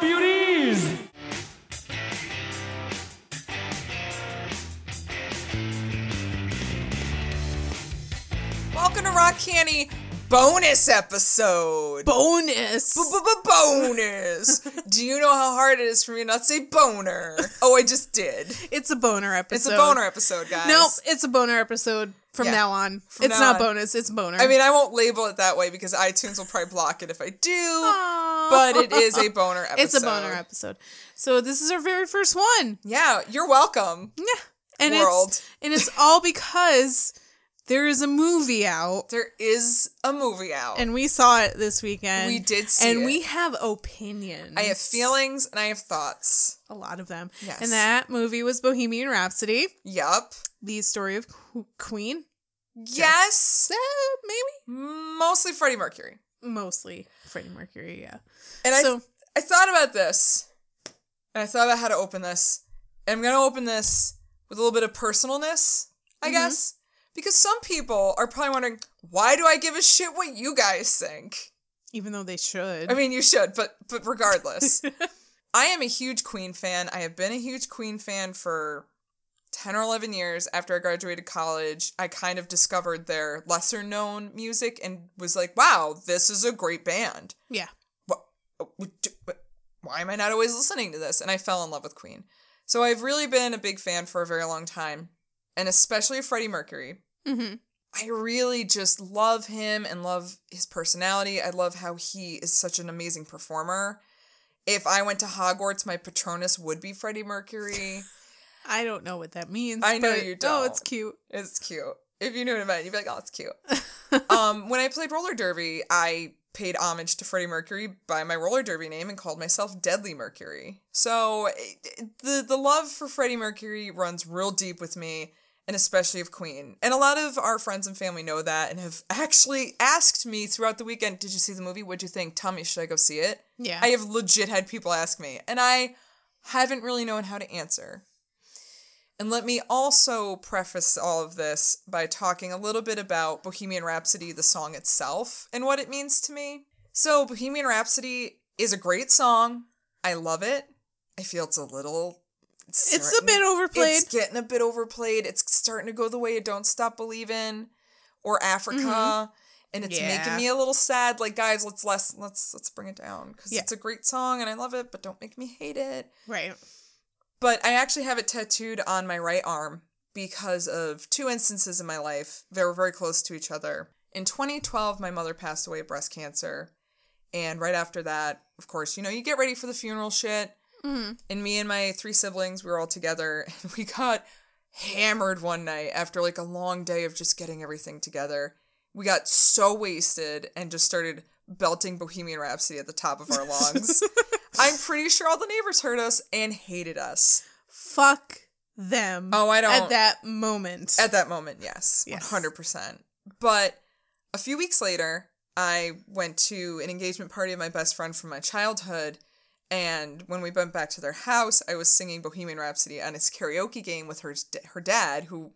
beauties! Welcome to Rock Candy bonus episode. Bonus. bonus. Do you know how hard it is for me not to not say boner? Oh, I just did. It's a boner episode. It's a boner episode, guys. Nope, it's a boner episode from Yeah, now on. from it's now not on. bonus, it's boner. I mean, I won't label it that way because iTunes will probably block it if I do. Aw. But it is a boner episode. It's a boner episode. So this is our very first one. Yeah, you're welcome. Yeah. And World. it's and it's all because there is a movie out There is a movie out. and we saw it this weekend. We did see And it. we have opinions. I have feelings and I have thoughts. a lot of them. Yes. And that movie was Bohemian Rhapsody, Yup. the story of Queen. Yes. Eh, maybe Mostly Freddie Mercury. mostly Freddie Mercury, yeah. And I So- I thought about this. And I thought about how to open this. And I'm gonna open this with a little bit of personalness, I guess. Because some people are probably wondering, why do I give a shit what you guys think? Even though they should. I mean you should, but but regardless. I am a huge Queen fan. I have been a huge Queen fan for 10 or 11 years after I graduated college. I kind of discovered their lesser known music and was like, wow, this is a great band. yeah. Why am I not always listening to this? And I fell in love with Queen. So I've really been a big fan for a very long time, and especially Freddie Mercury. Hmm I really just love him and love his personality. I love how he is such an amazing performer. If I went to Hogwarts, my Patronus would be Freddie Mercury. I don't know what that means. I know you don't. Oh, it's cute. It's cute. If you knew what it meant, you'd be like, oh, it's cute. um, when I played roller derby, I paid homage to Freddie Mercury by my roller derby name and called myself Deadly Mercury. So it- it- the the love for Freddie Mercury runs real deep with me, and especially of Queen. And a lot of our friends and family know that and have actually asked me throughout the weekend, "Did you see the movie? What'd you think? Tell me, should I go see it?" Yeah. I have legit had people ask me, and I haven't really known how to answer. And let me also preface all of this by talking a little bit about Bohemian Rhapsody, the song itself, and what it means to me. So, Bohemian Rhapsody is a great song. I love it. I feel it's a little. It's a bit overplayed. It's getting a bit overplayed. It's starting to go the way of Don't Stop Believing or Africa. And it's making Mm-hmm. Me a little sad. Like, guys, let's less let's let's bring it down. Because Yeah. it's a great song and I love it, but don't make me hate it. right. But I actually have it tattooed on my right arm because of two instances in my life. They were very close to each other. In 2012, my mother passed away of breast cancer. And right after that, of course, you know, you get ready for the funeral shit. Mhm. And me and my three siblings, we were all together and we got hammered one night after like a long day of just getting everything together. We got so wasted and just started belting Bohemian Rhapsody at the top of our lungs. I'm pretty sure all the neighbors heard us and hated us. Fuck them. Oh, I don't- At that moment. At that moment, yes, Yes. 100%. But a few weeks later, I went to an engagement party of my best friend from my childhood. And when we went back to their house, I was singing Bohemian Rhapsody on his karaoke game with her, her dad, who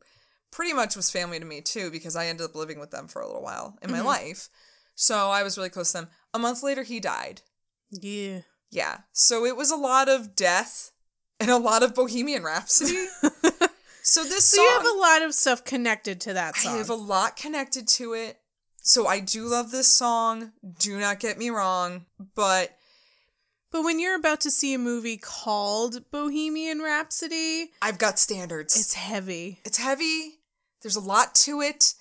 pretty much was family to me too, because I ended up living with them for a little while in my mm-hmm. life. So I was really close to them. A month later, he died. yeah. Yeah. So it was a lot of death and a lot of Bohemian Rhapsody. so this So song. you have a lot of stuff connected to that I song. have a lot connected to it. So I do love this song. Do not get me wrong, but but when you're about to see a movie called Bohemian Rhapsody, I've got standards. it's heavy. it's heavy. There's a lot to it.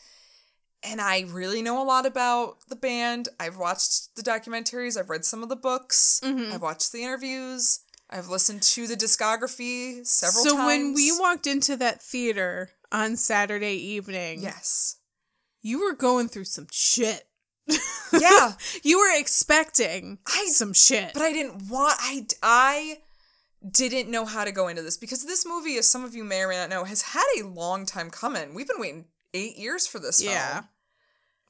And I really know a lot about the band. I've watched the documentaries, I've read some of the books, Mhm. I've watched the interviews, I've listened to the discography several so times. So when we walked into that theater on Saturday evening, Yes. you were going through some shit. Yeah. You were expecting I- some shit. but I didn't want I I didn't know how to go into this because this movie, as some of you may or may not know, has had a long time coming. We've been waiting eight years for this Yeah. film.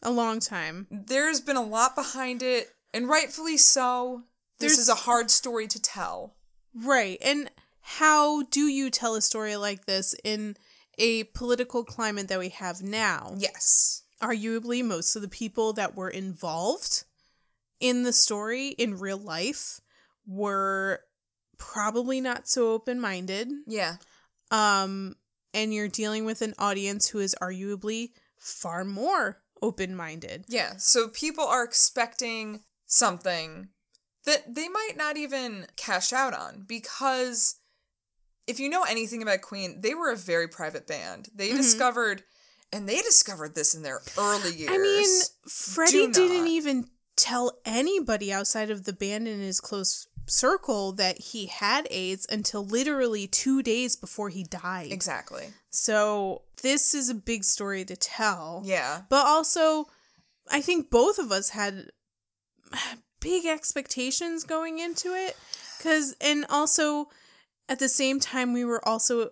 a long time. There's been a lot behind it, and rightfully so. This There's- is a hard story to tell. Right. And how do you tell a story like this in a political climate that we have now? Yes. Arguably, most of the people that were involved in the story in real life were probably not so open-minded. Yeah. Um and you're dealing with an audience who is arguably far more open-minded. Yeah. So people are expecting something that they might not even cash out on because if you know anything about Queen, they were a very private band. They Mhm. discovered and they discovered this in their early years. I mean, Freddie didn't even tell anybody outside of the band in his close circle that he had AIDS until literally two days before he died. exactly. So this is a big story to tell. Yeah. But also, I think both of us had big expectations going into it. Cause, and also at the same time, we were also,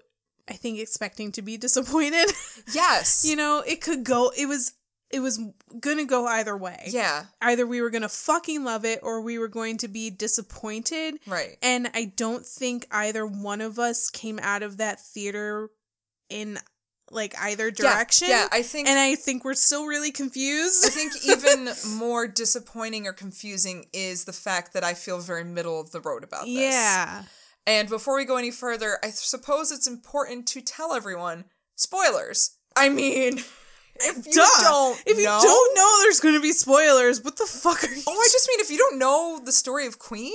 I think, expecting to be disappointed. Yes. you know, it could go, it was, it was gonna go either way. yeah. Either we were gonna fucking love it or we were going to be disappointed. Right. And I don't think either one of us came out of that theater in like either direction. Yeah. I think And I think we're still really confused. I think even more disappointing or confusing is the fact that I feel very middle of the road about this. yeah. And before we go any further, I suppose it's important to tell everyone spoilers. I mean, if you Duh. don't If you know, don't know there's going to be spoilers, what the fuck are you? Oh, I just mean if you don't know the story of Queen,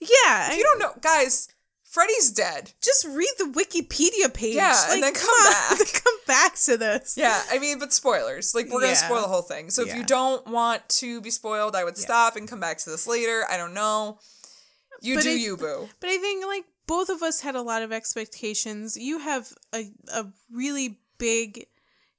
yeah. if you don't know, guys, Freddie's dead. just read the Wikipedia page. Yeah, and then come on, back. then come back to this. Yeah, I mean, but spoilers. Like, we're going to spoil the whole thing. So if you don't want to be spoiled, I would Yeah. stop and come back to this later. I don't know. You But do it- you, boo. But I think like both of us had a lot of expectations. You have a a really big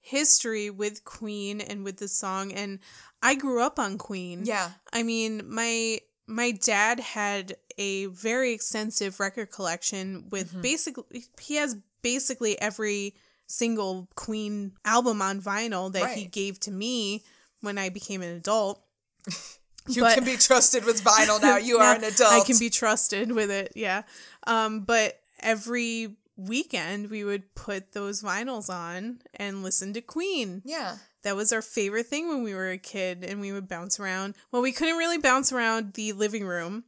history with Queen and with the song and I grew up on Queen. Yeah. I mean, my my dad had a very extensive record collection with Mhm. basically he has basically every single Queen album on vinyl that he gave to me when I became an adult. You But- can be trusted with vinyl now. You are an adult. I can be trusted with it, yeah. Um, but every weekend we would put those vinyls on and listen to Queen. Yeah. That was our favorite thing when we were a kid, and we would bounce around. Well, we couldn't really bounce around the living room.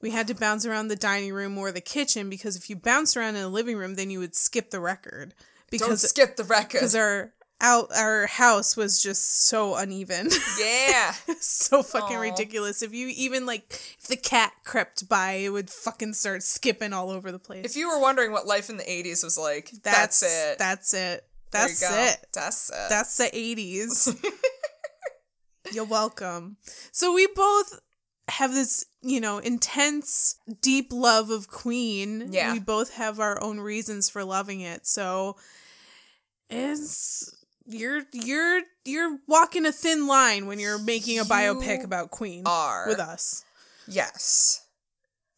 We had to bounce around the dining room or the kitchen because if you bounced around in the living room, then you would skip the record Don't because skip the record. because our out our house was just so uneven. yeah. so fucking Aw. ridiculous. If you even like if the cat crept by, it would fucking start skipping all over the place. If you were wondering what life in the 80s was like, that's, it. That's it. That's it. That's it. That's the eighties. You're welcome. So we both have this, you know, intense, deep love of Queen. Yeah. We both have our own reasons for loving it. So it's you're you're you're walking a thin line when you're making a biopic You about Queen are. with us. Yes.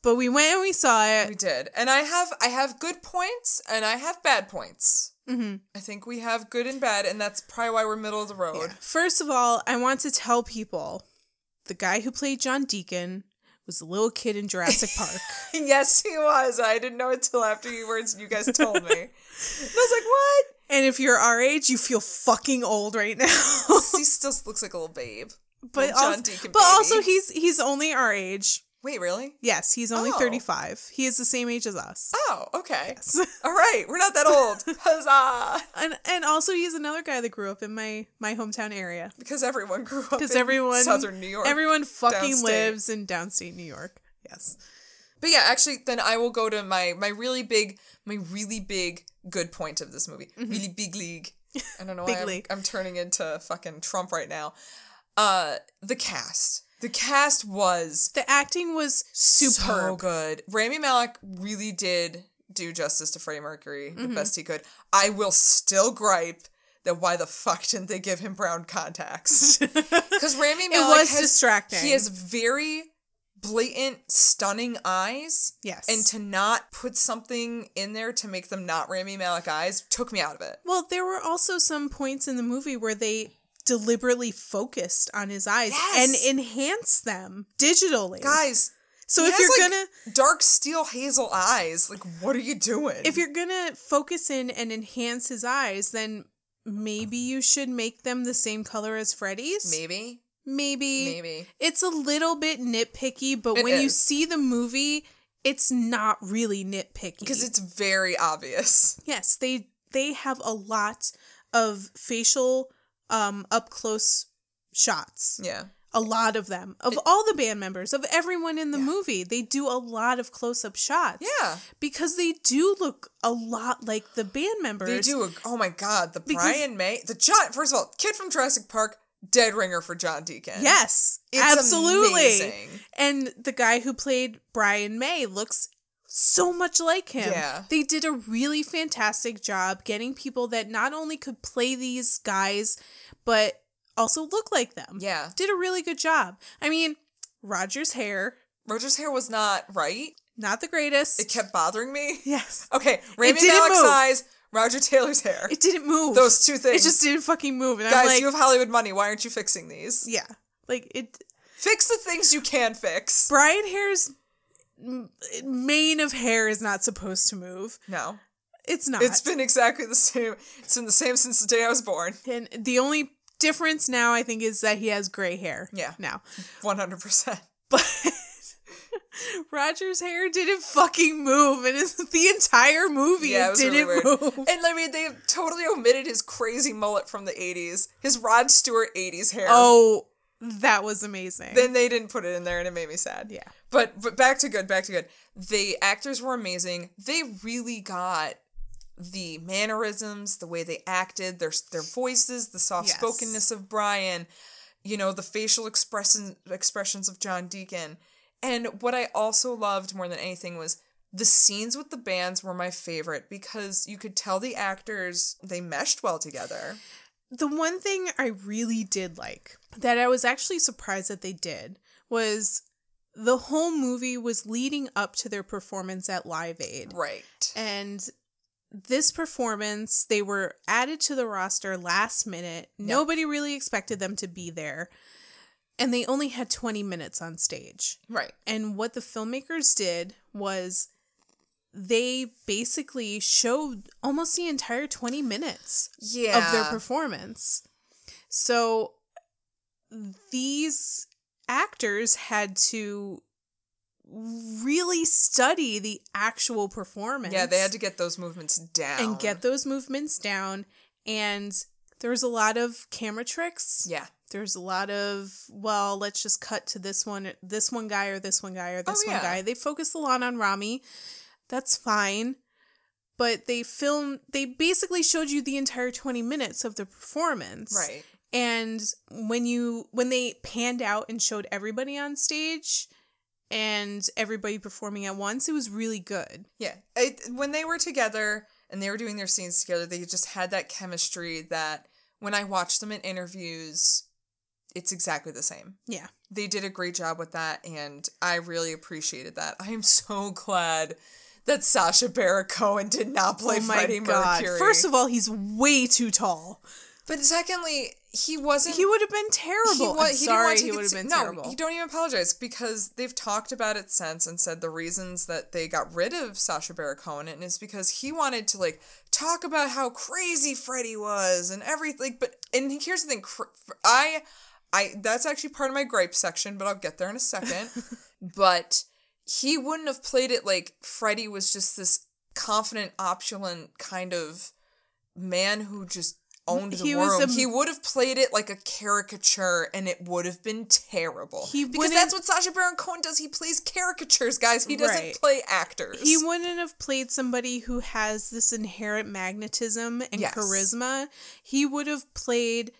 But we went and we saw it. We did. And I have I have good points and I have bad points. hmm I think we have good and bad, and that's probably why we're middle of the road. First of all, I want to tell people the guy who played John Deacon was a little kid in Jurassic Park. yes, he was. I didn't know until after you words you guys told me. and I was like, what? and if you're our age, you feel fucking old right now. he still looks like a little babe. but also, Deacon but also he's he's only our age. Wait, really? Yes, he's only Oh. 35. He is the same age as us. Oh, okay. Yes. All right, we're not that old. Huzzah! and and also he's another guy that grew up in my my hometown area. Because everyone grew up Because everyone southern New York. Everyone fucking downstate. lives in downstate New York. Yes. But yeah, actually, then I will go to my my really big, my really big good point of this movie. Really big league. I don't know Mm-hmm. Big why I'm, league. I'm turning into fucking Trump right now. Uh, the cast. The cast was The acting was so superb. good. Rami Malek really did do justice to Freddie Mercury the Mm-hmm. best he could. I will still gripe that why the fuck didn't they give him brown contacts? Because Rami it Malek was has, distracting. he has very blatant, stunning eyes. yes. And to not put something in there to make them not Rami Malek eyes took me out of it. Well, there were also some points in the movie where they deliberately focused on his eyes and Yes. enhanced them digitally. Guys, so if you're like, gonna dark steel hazel eyes. Like, what are you doing? if you're gonna focus in and enhance his eyes, then maybe you should make them the same color as Freddie's. maybe, maybe. Maybe. It's a little bit nitpicky, but It when you see the movie, it's not really nitpicky. Because it's very obvious. yes, they they have a lot of facial um up close shots. Yeah. A lot of them. Of all the band members, of everyone in the Yeah. movie, they do a lot of close up shots. Yeah. Because they do look a lot like the band members. They do. Oh my God. The Because- Brian May. The John. First of all, kid from Jurassic Park, dead ringer for John Deacon. Yes, It's absolutely. amazing. And the guy who played Brian May looks so much like him. Yeah. They did a really fantastic job getting people that not only could play these guys, but also look like them. Yeah. Did a really good job. I mean, Roger's hair, Roger's hair was not right. not the greatest. It kept bothering me. yes. Okay. Rami Malek's eyes, Roger Taylor's hair. It didn't move. Those two things. It just didn't fucking move. And I'm Guys, like, you have Hollywood money. Why aren't you fixing these? yeah. Like, it. Fix the things you can fix. Brian Hair's m- mane of hair is not supposed to move. No. It's not. It's been exactly the same. It's been the same since the day I was born. And the only difference now, I think, is that he has gray hair. Yeah. Now. 100%. But Roger's hair didn't fucking move. And it's the entire movie Yeah, it didn't weird. move. And I mean, they totally omitted his crazy mullet from the 80s, his Rod Stewart 80s hair. Oh, that was amazing. Then they didn't put it in there and it made me sad. yeah. But but back to good, back to good. The actors were amazing. They really got the mannerisms, the way they acted, their their voices, the soft spokenness of Brian, you know, the facial expression expressions of John Deacon. And what I also loved more than anything was the scenes with the bands were my favorite because you could tell the actors they meshed well together. The one thing I really did like that I was actually surprised that they did was the whole movie was leading up to their performance at Live Aid. Right. And this performance, they were added to the roster last minute. Nobody really expected them to be there. And they only had 20 minutes on stage. Right. And what the filmmakers did was they basically showed almost the entire 20 minutes Yeah. of their performance. So these actors had to really study the actual performance. yeah, they had to get those movements down. and get those movements down and there's a lot of camera tricks. Yeah. There's a lot of well, let's just cut to this one this one guy or this one guy or oh, this Oh, one yeah. guy. They focused a lot on Rami. That's fine. But they filmed they basically showed you the entire 20 minutes of the performance. Right. And when you when they panned out and showed everybody on stage and everybody performing at once, it was really good. Yeah. It, when they were together and they were doing their scenes together, they just had that chemistry that when I watched them in interviews, it's exactly the same. Yeah. They did a great job with that, and I really appreciated that. I am so glad that Sacha Baron Cohen did not oh play oh Freddie god. Mercury. First of all, he's way too tall. but secondly, he wasn't. He would have been terrible. He, he didn't sorry, want to he would have been no, terrible. you don't even apologize because they've talked about it since and said the reasons that they got rid of Sacha Baron Cohen and is because he wanted to like talk about how crazy Freddie was and everything. But and here's the thing, I, I that's actually part of my gripe section, but I'll get there in a second. but he wouldn't have played it like Freddie was just this confident, opulent kind of man who just owned the He was a- he would have played it like a caricature and it would have been terrible. He because wouldn't- that's what Sacha Baron Cohen does. He plays caricatures, guys. He doesn't Right. play actors. He wouldn't have played somebody who has this inherent magnetism and Yes. charisma. He would have played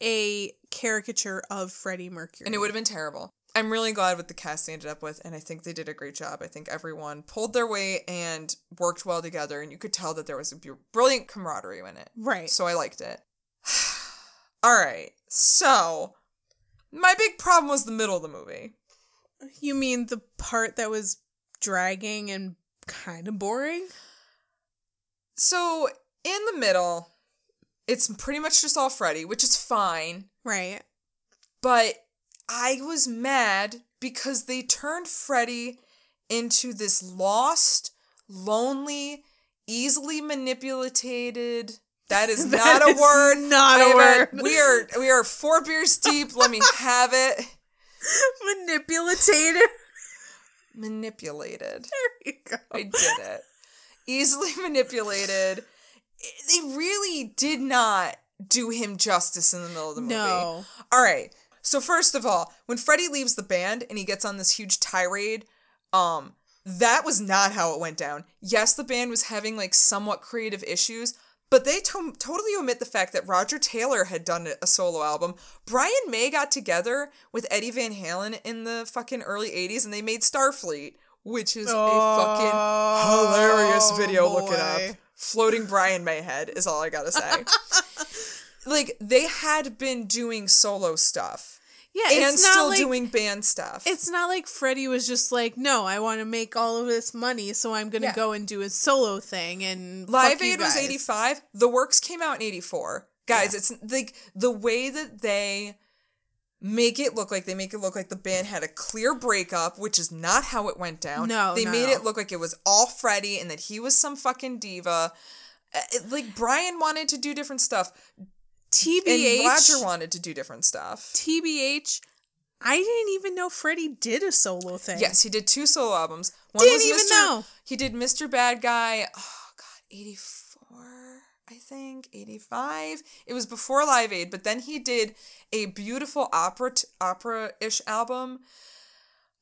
a caricature of Freddie Mercury. and it would have been terrible. I'm really glad with the cast they ended up with, and I think they did a great job. I think everyone pulled their weight and worked well together, and you could tell that there was a brilliant camaraderie in it. right. So I liked it. All right, so my big problem was the middle of the movie. You mean the part that was dragging and kind of boring? So in the middle, it's pretty much just all Freddie, which is fine. Right. But I was mad because they turned Freddie into this lost, lonely, easily manipulated That is That not a is word. not a I word. we are we are four beers deep. Let me have it. Manipulated. Manipulated. There you go. I did it. Easily manipulated. They really did not do him justice in the middle of the movie. No. All right. So first of all, when Freddie leaves the band and he gets on this huge tirade, um, that was not how it went down. Yes, the band was having like somewhat creative issues, but they to- totally omit the fact that Roger Taylor had done a solo album. Brian May got together with Eddie Van Halen in the fucking early 80s and they made Starfleet, which is a fucking hilarious video. Look it Oh, up. Floating Brian May head is all I gotta say. like they had been doing solo stuff Yeah, and still like, doing band stuff. It's not like Freddie was just like, no, I want to make all of this money, so I'm gonna Yeah. go and do a solo thing. And Live Aid was 85. The Works came out in 84. Guys, it's like the way that they make it look like they make it look like the band had a clear breakup, which is not how it went down. No, they no, made it look like it was all Freddie and that he was some fucking diva. Uh, like Brian wanted to do different stuff, TBH. and Roger wanted to do different stuff. TBH. I didn't even know Freddie did a solo thing. Yes, he did two solo albums. One Didn't was even Mr. know. He did Mr. Bad Guy. Oh God, eighty four, I think eighty five. It was before Live Aid, but then he did a beautiful opera opera ish album.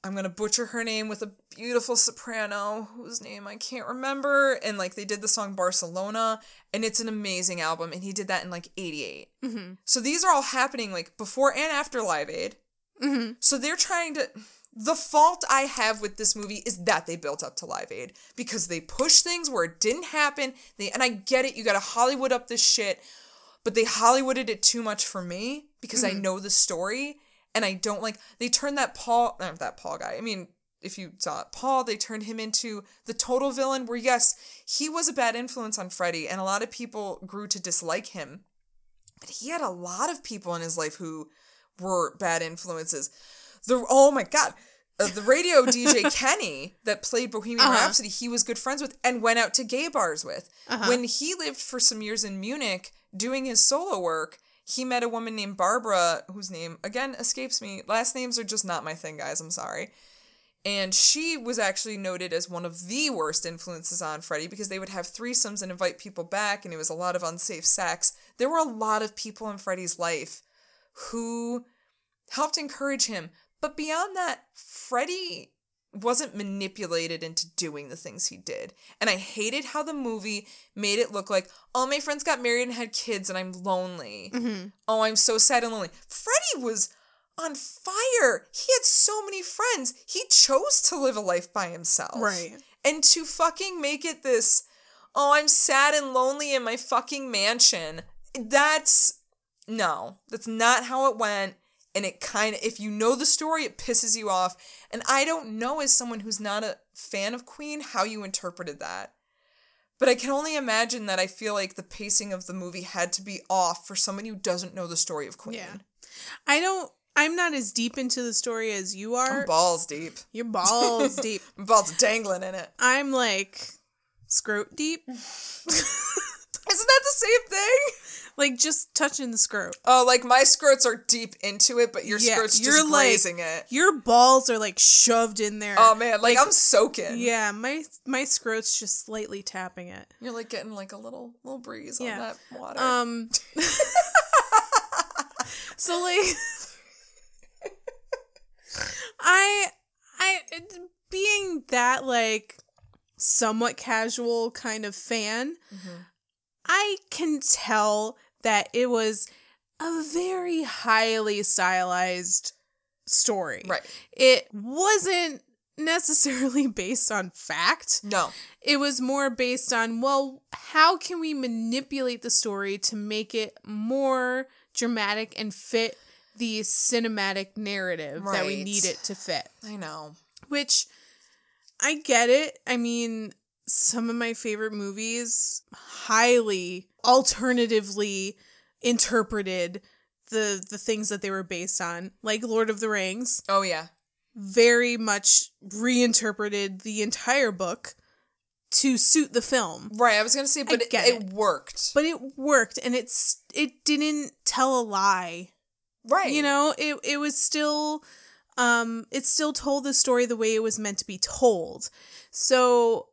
I'm gonna butcher her name with a beautiful soprano whose name I can't remember. And like they did the song Barcelona, and it's an amazing album. And he did that in like '88. Mm-hmm. So these are all happening like before and after Live Aid. Mm-hmm. So they're trying to. The fault I have with this movie is that they built up to Live Aid because they pushed things where it didn't happen. They and I get it. You got to Hollywood up this shit, but they Hollywooded it too much for me because I know the story and I don't like. They turned that Paul, that Paul guy. I mean, if you saw it, Paul, they turned him into the total villain. Where yes, he was a bad influence on Freddie, and a lot of people grew to dislike him. But he had a lot of people in his life who were bad influences. The oh my god, uh, the radio DJ Kenny that played Bohemian Uh-huh. Rhapsody, he was good friends with and went out to gay bars with. Uh-huh. When he lived for some years in Munich doing his solo work, he met a woman named Barbara, whose name again escapes me. Last names are just not my thing, guys. I'm sorry. And she was actually noted as one of the worst influences on Freddie because they would have threesomes and invite people back, and it was a lot of unsafe sex. There were a lot of people in Freddie's life who helped encourage him. But beyond that, Freddie wasn't manipulated into doing the things he did. And I hated how the movie made it look like, all my friends got married and had kids and I'm lonely. Mm-hmm. Oh, I'm so sad and lonely. Freddie was on fire. He had so many friends. He chose to live a life by himself. Right. And to fucking make it this, oh, I'm sad and lonely in my fucking mansion. That's no, that's not how it went. And it kind of, if you know the story, it pisses you off. And I don't know, as someone who's not a fan of Queen, how you interpreted that. But I can only imagine that I feel like the pacing of the movie had to be off for someone who doesn't know the story of Queen. Yeah. I don't. I'm not as deep into the story as you are. I'm balls deep. Your balls deep. Balls dangling in it. I'm like scrote deep. Isn't that the same thing? Like just touching the skirt. Oh, like my skirts are deep into it, but your Yeah, skirts you're just like- grazing it. Your balls are like shoved in there. Oh man, like, I'm soaking. Yeah, my my scrote's just slightly tapping it. You're like getting like a little little breeze Yeah. on that water. Um So like I I being that like somewhat casual kind of fan, Mhm. I can tell that it was a very highly stylized story. Right. It wasn't necessarily based on fact. No. It was more based on, well, how can we manipulate the story to make it more dramatic and fit the cinematic narrative that we need it to fit? I know. Which I get it. I mean, some of my favorite movies highly alternatively interpreted the the things that they were based on, like Lord of the Rings, Oh yeah. very much reinterpreted the entire book to suit the film. Right, I was gonna say, but it, it it. worked. But it worked and it's it didn't tell a lie. right. You know, it it was still um it still told the story the way it was meant to be told. So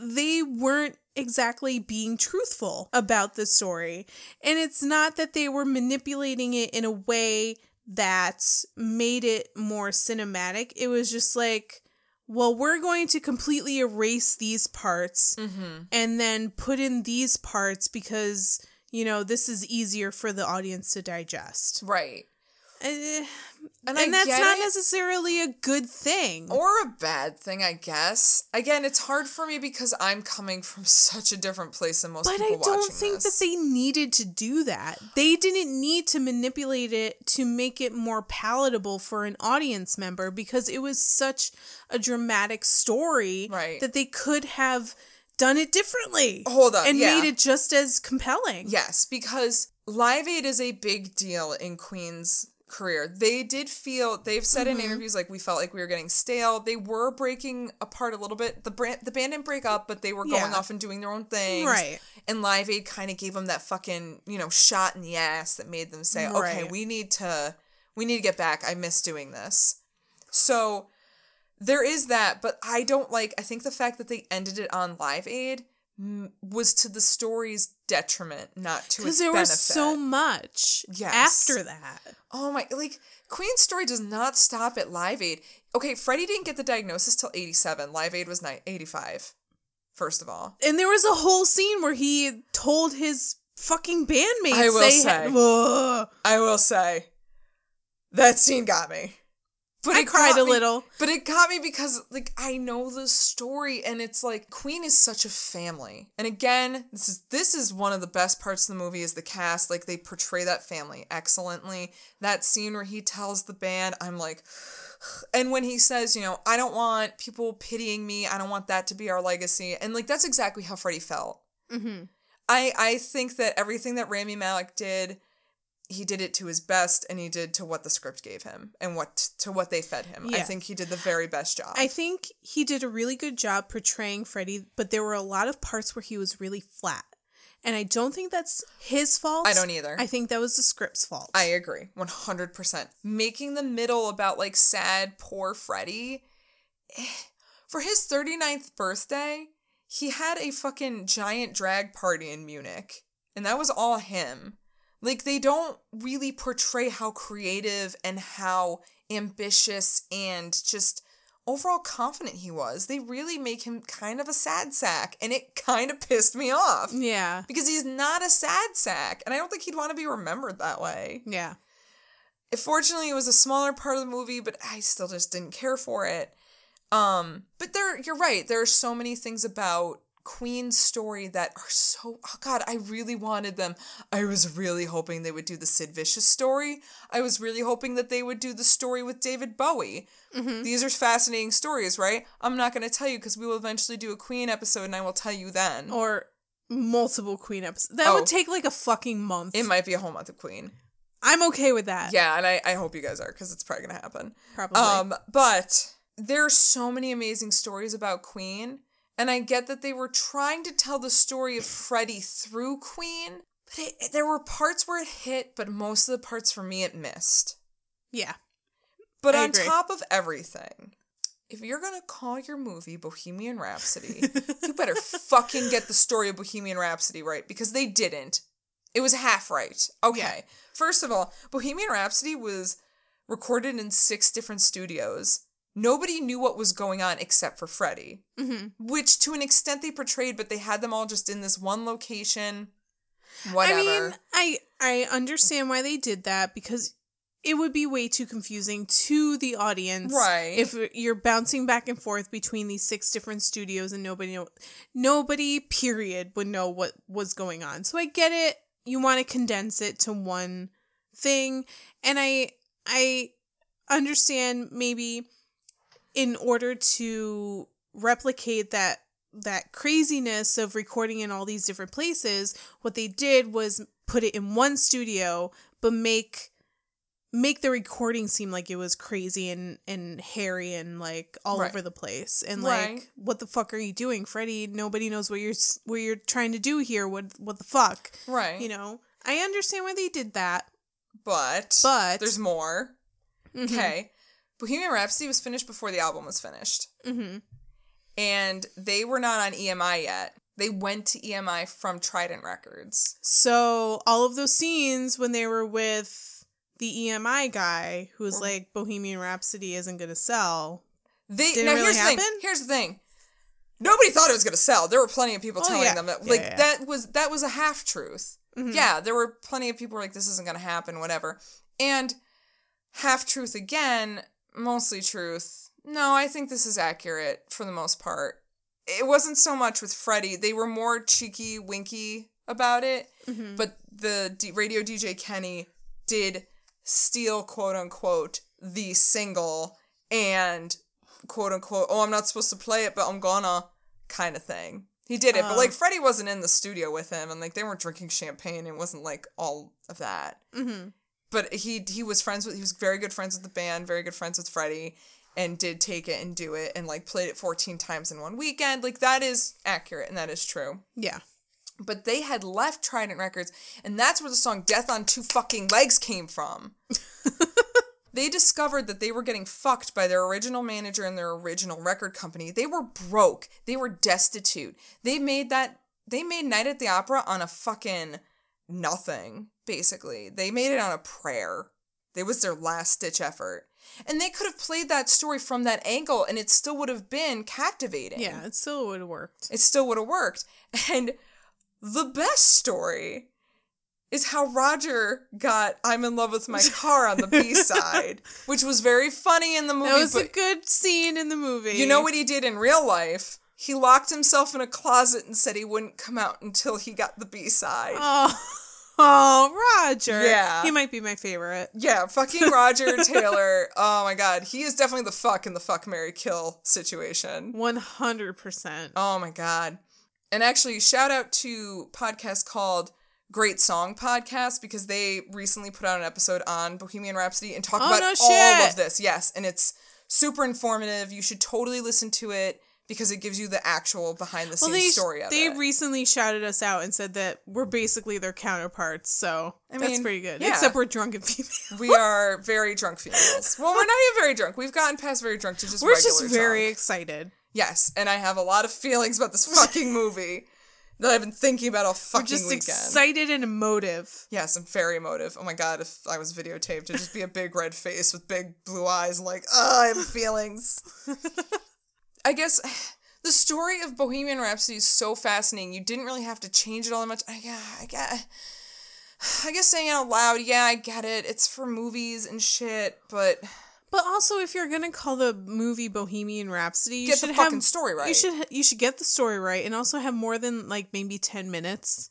they weren't exactly being truthful about the story. And it's not that they were manipulating it in a way that made it more cinematic. It was just like, well, we're going to completely erase these parts Mm-hmm. and then put in these parts because, you know, this is easier for the audience to digest. Right. Eh, And, and, that's not it. necessarily a good thing. or a bad thing, I guess. Again, it's hard for me because I'm coming from such a different place than most but people I don't think this. that they needed to do that. They didn't need to manipulate it to make it more palatable for an audience member because it was such a dramatic story Right. that they could have done it differently. Hold on, And yeah. made it just as compelling. Yes, because Live Aid is a big deal in Queen's career. They did feel they've said Mm-hmm. in interviews like we felt like we were getting stale. They were breaking apart a little bit. The brand the band didn't break up, but they were going Yeah. off and doing their own things. Right. And Live Aid kind of gave them that fucking, you know, shot in the ass that made them say, "Okay, we need to we need to get back. I miss doing this." So there is that, but I don't like I think the fact that they ended it on Live Aid was to the story's detriment, not to its Because there benefit. was so much Yes. after that. Oh my, like Queen's story does not stop at Live Aid. Okay, Freddie didn't get the diagnosis till 87. Live Aid was ni- 85. First of all. And there was a whole scene where he told his fucking bandmates I will say. had, I will say that scene got me. But I it cried a me- little. But it got me because like I know the story and it's like Queen is such a family. And again, this is this is one of the best parts of the movie is the cast. Like they portray that family excellently. That scene where he tells the band, I'm like and when he says, you know, I don't want people pitying me, I don't want that to be our legacy. And like that's exactly how Freddie felt. Mm-hmm. I I think that everything that Rami Malek did, he did it to his best, and he did to what the script gave him and what to what they fed him. I think he did the very best job. I think he did a really good job portraying Freddie, but there were a lot of parts where he was really flat. And I don't think that's his fault. I don't either. I think that was the script's fault. I agree, one hundred percent. Making the middle about like sad, poor Freddie. eh, For his 39th birthday, he had a fucking giant drag party in Munich, and that was all him. Like they don't really portray how creative and how ambitious and just overall confident he was. They really make him kind of a sad sack, and it kind of pissed me off yeah. because he's not a sad sack, and I don't think he'd want to be remembered that way. Yeah. It, fortunately, it was a smaller part of the movie, but I still just didn't care for it. Um, but there, you're right. There are so many things about Queen's story that are so. Oh God, I really wanted them. I was really hoping they would do the Sid Vicious story. I was really hoping that they would do the story with David Bowie. Mm-hmm. These are fascinating stories, right? I'm not going to tell you because we will eventually do a Queen episode, and I will tell you then. Or multiple Queen episodes. That Oh. would take like a fucking month. It might be a whole month of Queen. I'm okay with that. Yeah, and I, I hope you guys are because it's probably gonna happen. Probably. Um, but there are so many amazing stories about Queen, and I get that they were trying to tell the story of Freddie through Queen, but it, there were parts where it hit, but most of the parts for me it missed. yeah. But I on agree. top of everything, if you're gonna call your movie Bohemian Rhapsody, you better fucking get the story of Bohemian Rhapsody right because they didn't. It was half right. Okay. Yeah. First of all, Bohemian Rhapsody was recorded in six different studios. Nobody knew what was going on except for Freddie, hmm which to an extent they portrayed, but they had them all just in this one location. Whatever. I mean, I I understand why they did that because it would be way too confusing to the audience, Right. If you're bouncing back and forth between these six different studios and nobody know, nobody period would know what was going on. So I get it. You want to condense it to one thing, and I I understand maybe in order to replicate that that craziness of recording in all these different places what they did was put it in one studio but make make the recording seem like it was crazy and and hairy and like all Right. over the place and like what the fuck are you doing freddie nobody knows what you're what you're trying to do here what what the fuck Right. you know i understand why they did that but But- there's more. Mhm. Okay. Bohemian Rhapsody was finished before the album was finished. mm-hmm. And they were not on EMI yet. They went to EMI from Trident Records. so all of those scenes when they were with the emi guy who was like bohemian rhapsody isn't gonna sell They now really here's the thing. Here's the thing. Nobody thought it was gonna sell. There were plenty of people Oh, telling yeah. them that like yeah, yeah. that was that was a half truth. Mhm. Yeah, there were plenty of people were like this isn't gonna happen, whatever. And half truth again, mostly truth. No, I think this is accurate for the most part. It wasn't so much with Freddie. They were more cheeky, winky about it. Mhm. But the D- radio DJ Kenny did steal, quote unquote, the single and quote unquote, oh, I'm not supposed to play it, but I'm gonna kind of thing. He did it, but Oh. like Freddie wasn't in the studio with him, and like they weren't drinking champagne. It wasn't like all of that. Mhm. But he he was friends with he was very good friends with the band, very good friends with Freddie, and did take it and do it and like played it 14 times in one weekend. Like that is accurate and that is true yeah but they had left Trident Records, and that's where the song Death on Two Fucking Legs came from. they discovered that they were getting fucked by their original manager and their original record company. They were broke. They were destitute. They made that they made Night at the Opera on a fucking nothing, basically. They made it on a prayer. It was their last ditch effort. And they could have played that story from that angle and it still would have been captivating yeah it still would have worked it still would have worked. And the best story is how Roger got I'm in love with my car on the B side, which was very funny in the movie. that was a good scene in the movie you know what he did in real life? He locked himself in a closet and said he wouldn't come out until he got the B side. Oh, oh, Roger. Yeah. He might be my favorite. Yeah, fucking Roger Taylor. Oh my god. He is definitely the fuck in the fuck Mary Kill situation. 100%. Oh my god. And actually, shout out to podcast called Great Song Podcast because they recently put out an episode on Bohemian Rhapsody and talk Oh, about no all of this. Yes, and it's super informative. You should totally listen to it because it gives you the actual behind the scenes they, story of they it. recently shouted us out and said that we're basically their counterparts, so I that's mean, pretty good. yeah. Except we're drunken females. we are very drunk females. Well, we're not even very drunk. We've gotten past very drunk to just We're regular just very drunk. excited. Yes, and I have a lot of feelings about this fucking movie that I've been thinking about all We're fucking just weekend. excited and emotive. Yes, I'm very emotive. Oh my god, if I was videotaped, it'd just be a big red face with big blue eyes, like, oh, I have feelings. I guess the story of Bohemian Rhapsody is so fascinating. You didn't really have to change it all that much. I, yeah, I get. I guess saying it out loud, yeah, I get it. It's for movies and shit, but But also, if you're gonna call the movie Bohemian Rhapsody, you get should the have fucking story right. you should you should get the story right, and also have more than like maybe ten minutes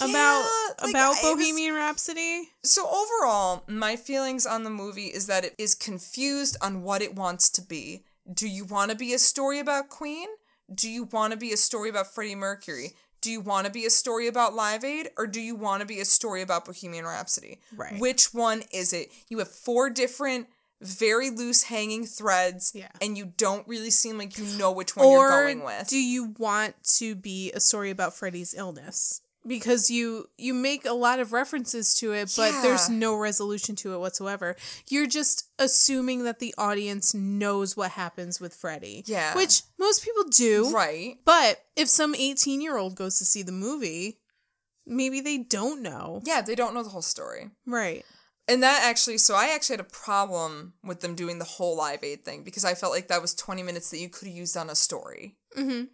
about like, about I was- Bohemian Rhapsody. So overall, my feelings on the movie is that it is confused on what it wants to be. Do you want to be a story about Queen? Do you want to be a story about Freddie Mercury? Do you want to be a story about Live Aid or do you want to be a story about Bohemian Rhapsody? Right. Which one is it? You have four different very loose hanging threads Yeah. and you don't really seem like you know which one you're going with. do you want to be a story about Freddie's illness? Because you you make a lot of references to it, but there's no resolution to it whatsoever. You're just assuming that the audience knows what happens with Freddie. Yeah. Which most people do. right. But if some 18 year old goes to see the movie, maybe they don't know. Yeah, they don't know the whole story. Right. And that actually, so I actually had a problem with them doing the whole Live Aid thing because I felt like that was 20 minutes that you could have used on a story. Mm-hmm.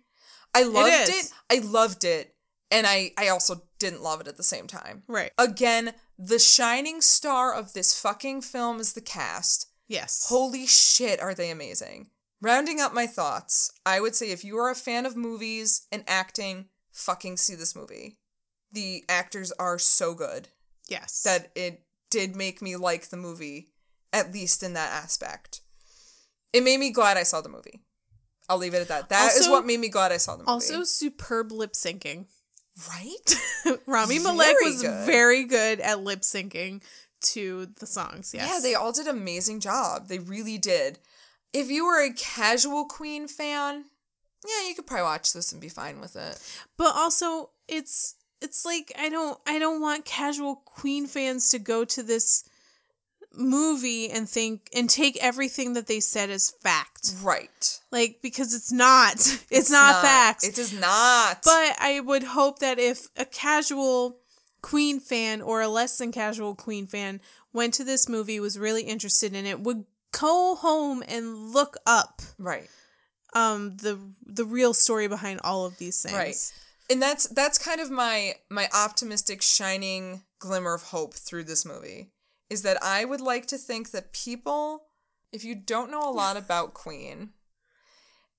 I loved it. I loved it. And I, I also didn't love it at the same time. Right. Again, the shining star of this fucking film is the cast. Yes. Holy shit, are they amazing. Rounding up my thoughts, I would say if you are a fan of movies and acting, fucking see this movie. The actors are so good yes. that it did make me like the movie, at least in that aspect. It made me glad I saw the movie. I'll leave it at that. That is Also- what made me glad I saw the movie. also superb lip syncing. Right? Rami Malek was good. very good at lip syncing to the songs. Yes. Yeah, they all did amazing job. They really did. If you were a casual Queen fan, yeah, you could probably watch this and be fine with it. But also, it's it's like I don't I don't want casual Queen fans to go to this movie and think and take everything that they said as fact. Right. Like because it's not. It's, not, facts. It is not. But I would hope that if a casual Queen fan or a less than casual Queen fan went to this movie, was really interested in it, would go home and look up right. um the the real story behind all of these things. Right. And that's that's kind of my my optimistic shining glimmer of hope through this movie is that I would like to think that people if you don't know a lot about Queen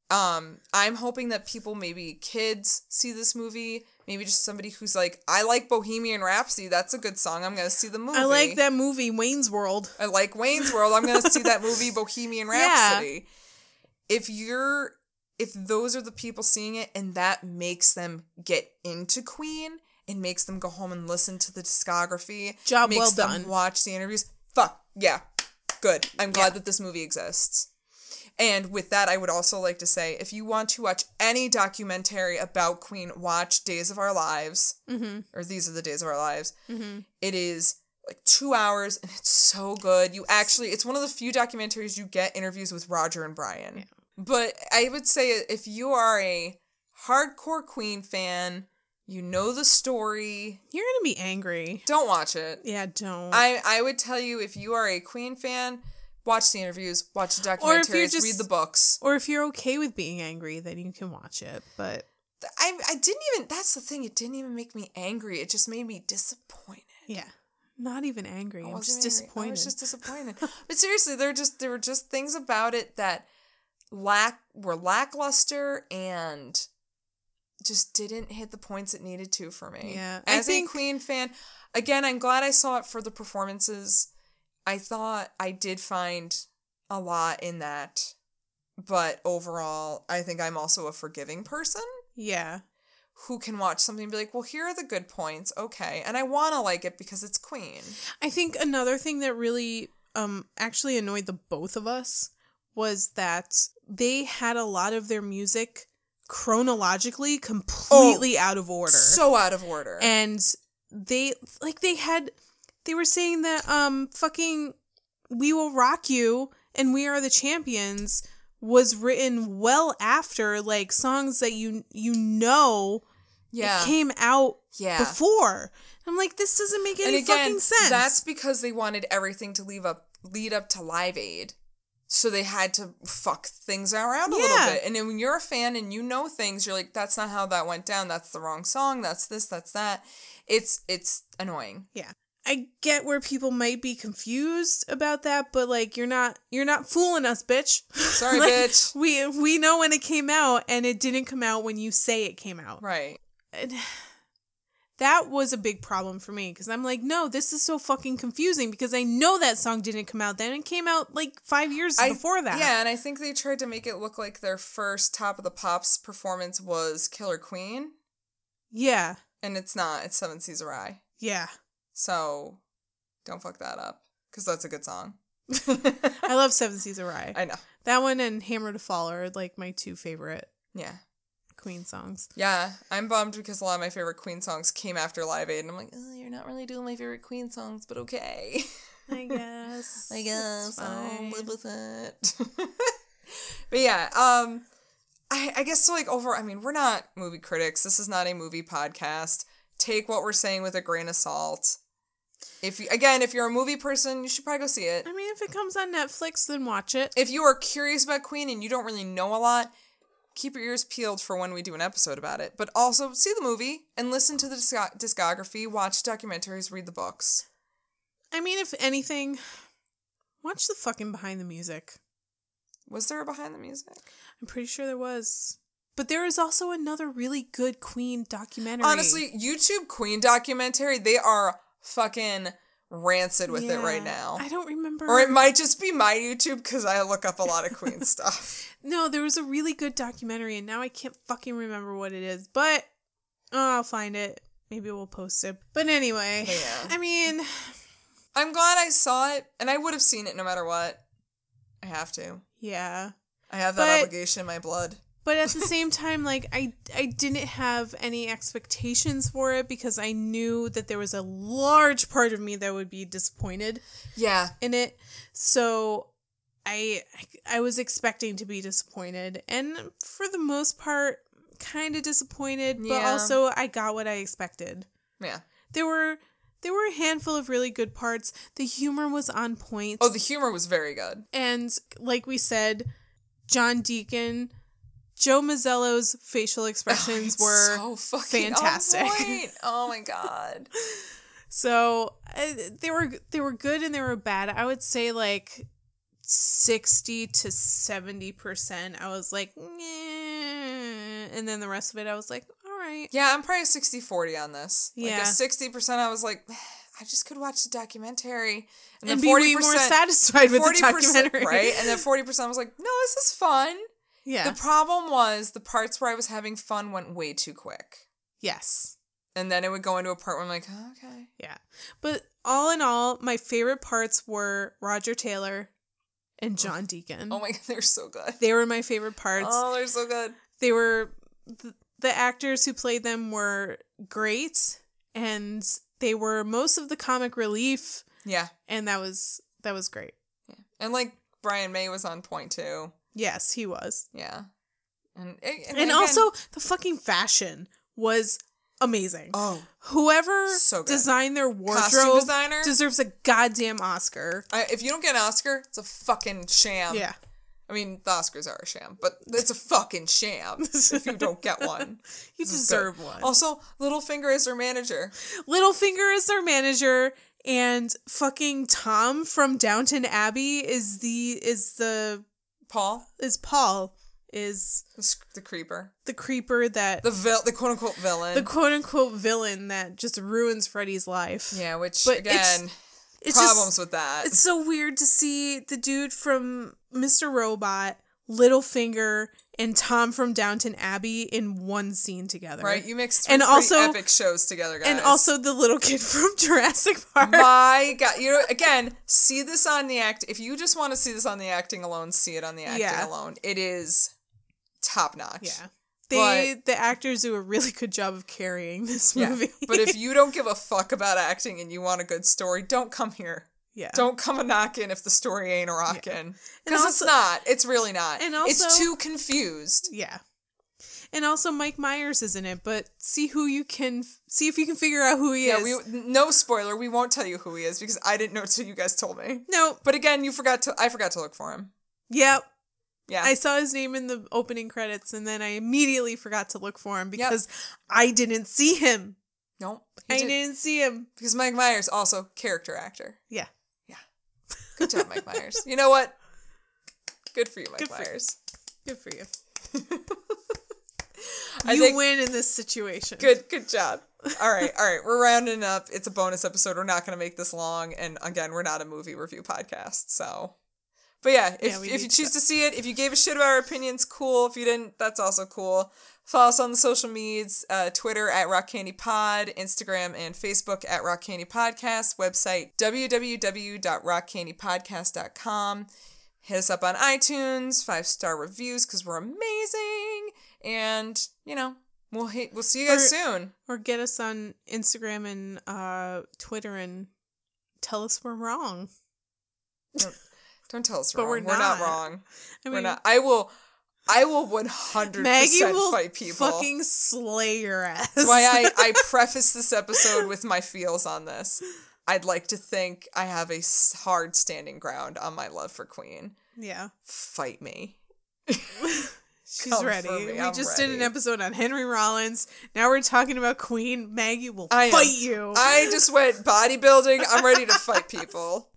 um I'm hoping that people maybe kids see this movie, maybe just somebody who's like I like Bohemian Rhapsody, that's a good song. I'm going to see the movie. I like that movie Wayne's World. I like Wayne's World. I'm going to see that movie Bohemian Rhapsody. If you're if those are the people seeing it and that makes them get into Queen and makes them go home and listen to the discography, Job makes well them done. watch the interviews, fuck, yeah. Good. I'm glad Yeah. that this movie exists. And with that, I would also like to say if you want to watch any documentary about Queen, watch Days of Our Lives, Mm-hmm. or These Are the Days of Our Lives. Mm-hmm. It is like two hours and it's so good. You actually, it's one of the few documentaries you get interviews with Roger and Brian. But I would say if you are a hardcore Queen fan, you know the story, You're gonna be angry. don't watch it. Yeah, don't. I, I would tell you if you are a Queen fan, watch the interviews, watch the Or if you're documentaries, just- read the books. or if you're okay with being angry, then you can watch it. But I, I didn't even, that's the thing, it didn't even make me angry. It just made me disappointed. yeah, not even angry. I I'm wasn't just angry. disappointed. I was just disappointed. but seriously, there just there were just things about it that lack were lackluster and just didn't hit the points it needed to for me. Yeah, As think- a Queen fan, again, I'm glad I saw it for the performances. I thought I did find a lot in that. But overall, I think I'm also a forgiving person yeah, who can watch something and be like, well, here are the good points. Okay. And I want to like it because it's Queen. I think another thing that really um actually annoyed the both of us was that they had a lot of their music chronologically completely out of order. So out of order. and they like they had they were saying that um fucking we will rock you and we are the champions was written well after like songs that you you know yeah. came out Yeah. before i'm like this doesn't make any fucking sense that's because they wanted everything to leave up lead up to Live Aid. So they had to fuck things around a little bit. And then when you're a fan and you know things, you're like, that's not how that went down. That's the wrong song. That's this, that's that. It's it's annoying. yeah i get where people might be confused about that but like you're not you're not fooling us bitch Sorry, Like, bitch. we we know when it came out and it didn't come out when you say it came out Right. And that was a big problem for me because I'm like, no, this is so fucking confusing because I know that song didn't come out then. It came out like five years I- before that. Yeah, and I think they tried to make it look like their first Top of the Pops performance was Killer Queen. Yeah. And it's not. It's Seven Seas Rhye. Yeah. So don't fuck that up. Because that's a good song. I love Seven Seas of Rhye. I know. that one and Hammer to Fall are like my two favorite Yeah. Queen songs. Yeah, I'm bummed because a lot of my favorite Queen songs came after Live Aid, and I'm like, oh, you're not really doing my favorite Queen songs, but okay. I guess. I guess I'll live with it. but yeah, um, I I guess so. Like over, I mean, we're not movie critics. This is not a movie podcast. Take what we're saying with a grain of salt. If you, again, if you're a movie person, you should probably go see it. I mean, if it comes on Netflix, then watch it. If you are curious about Queen and you don't really know a lot, keep your ears peeled for when we do an episode about it. But also see the movie and listen to the disco- discography, watch documentaries, read the books. I mean, if anything, watch the fucking behind the music. Was there a behind the music? I'm pretty sure there was. But there is also another really good Queen documentary. Honestly, YouTube Queen documentary, they are fucking rancid with it right now. I don't remember. Or it might just be my YouTube because I look up a lot of Queen stuff. No, there was a really good documentary, and now I can't fucking remember what it is. But oh, I'll find it. Maybe we'll post it. But anyway, Yeah. I mean, I'm glad I saw it, and I would have seen it no matter what. I have to. Yeah. I have that But- obligation in my blood. But at the same time, like I I didn't have any expectations for it because I knew that there was a large part of me that would be disappointed Yeah. in it. So I I was expecting to be disappointed and for the most part kind of disappointed, but Yeah. also I got what I expected. Yeah. There were there were a handful of really good parts. The humor was on point. Oh, the humor was very good. And like we said, John Deacon, Joe Mazzello's facial expressions It's were so fantastic. Oh my god. so uh, they were they were good and they were bad. I would say like sixty to seventy percent. I was like, "Nyeh," and then the rest of it, I was like, all right. Yeah, I'm probably 60 40 on this. Like Yeah. a 60%, I was like, I just could watch the documentary. And, And then be 40%. way more satisfied with the 40%, documentary, Right? And then 40% was like, no, this is fun. Yeah, The problem was the parts where I was having fun went way too quick. yes, And then it would go into a part where I'm like, oh, okay. yeah. But all in all, my favorite parts were Roger Taylor and oh. John Deacon. Oh my god, they're so good. They were my favorite parts. Oh, they're so good. They were the, the actors who played them were great and they were most of the comic relief Yeah. and that was that was great. Yeah. And like Brian May was on point too. Yes, he was. Yeah. And and, And, again- also the fucking fashion was amazing. oh, Whoever So good. designed their costume wardrobe designer. deserves a goddamn Oscar. I, if you don't get an Oscar, it's a fucking sham. yeah. I mean, the Oscars are a sham, but it's a fucking sham if you don't get one. You deserve one. Also, Littlefinger is their manager. Littlefinger is their manager and fucking Tom from Downton Abbey is the is the Paul, is Paul is the, the creeper, the creeper that the vil- the quote unquote villain. the quote unquote villain that just ruins Freddie's life. yeah, which But it's- again, It's problems just with that. it's so weird to see the dude from Mr. Robot, Littlefinger, and Tom from Downton Abbey in one scene together. Right, you mixed And also- epic shows together, guys. And also the little kid from Jurassic Park. my God, you know, again, see this on the act. If you just want to see this on the acting alone, see it on the acting Yeah. alone. It is top notch. yeah. They the actors do a really good job of carrying this Yeah. movie. but if you don't give a fuck about acting and you want a good story, don't come here. Yeah. Don't come a knocking if the story ain't a rockin'. Because it's not. It's really not. and also, it's too confused. Yeah. And also Mike Myers is in it, but see who you can see if you can figure out who he Yeah, is. we no spoiler. We won't tell you who he is because I didn't know until you guys told me. no. But again, you forgot to. I forgot to look for him. Yep. Yeah. I saw his name in the opening credits and then I immediately forgot to look for him because I didn't see him. no. I did- didn't see him. Because Mike Myers also character actor. Yeah. Good job, Mike Myers. You know what? Good for you, Mike Good for you. Myers. Good for you. I you think- win in this situation. Good, good job. All right, all right. We're rounding up. It's a bonus episode. We're not going to make this long, and again, we're not a movie review podcast. So, but yeah, if Yeah, if you choose to see it, if you gave a shit about our opinions, cool. If you didn't, that's also cool. Follow us on the social medias: uh, Twitter at Rock Candy Pod, Instagram and Facebook at Rock Candy Podcast. Website www.rockcandypodcast.com. Hit us up on iTunes, five star reviews because we're amazing, and you know we'll hit, we'll see you guys Or- soon. Or get us on Instagram and uh, Twitter and tell us we're wrong. Don't tell us But wrong. we're We're not not. wrong. I we're mean, not. I will. I will one hundred Maggie percent will fight people. fucking slay your ass. That's why I I preface this episode with my feels on this. I'd like to think I have a hard standing ground on my love for Queen. yeah. Fight me. She's Come ready. We I'm just did an episode on Henry Rollins. Now we're talking about Queen. Maggie will I am. fight you. I just went bodybuilding. I'm ready to fight people.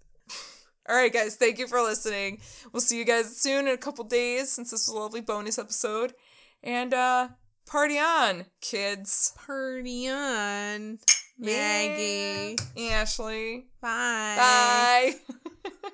All right, guys. Thank you for listening. We'll see you guys soon in a couple days since this was a lovely bonus episode. And uh party on, kids. Party on, Maggie. Yeah. Ashley. Bye. Bye.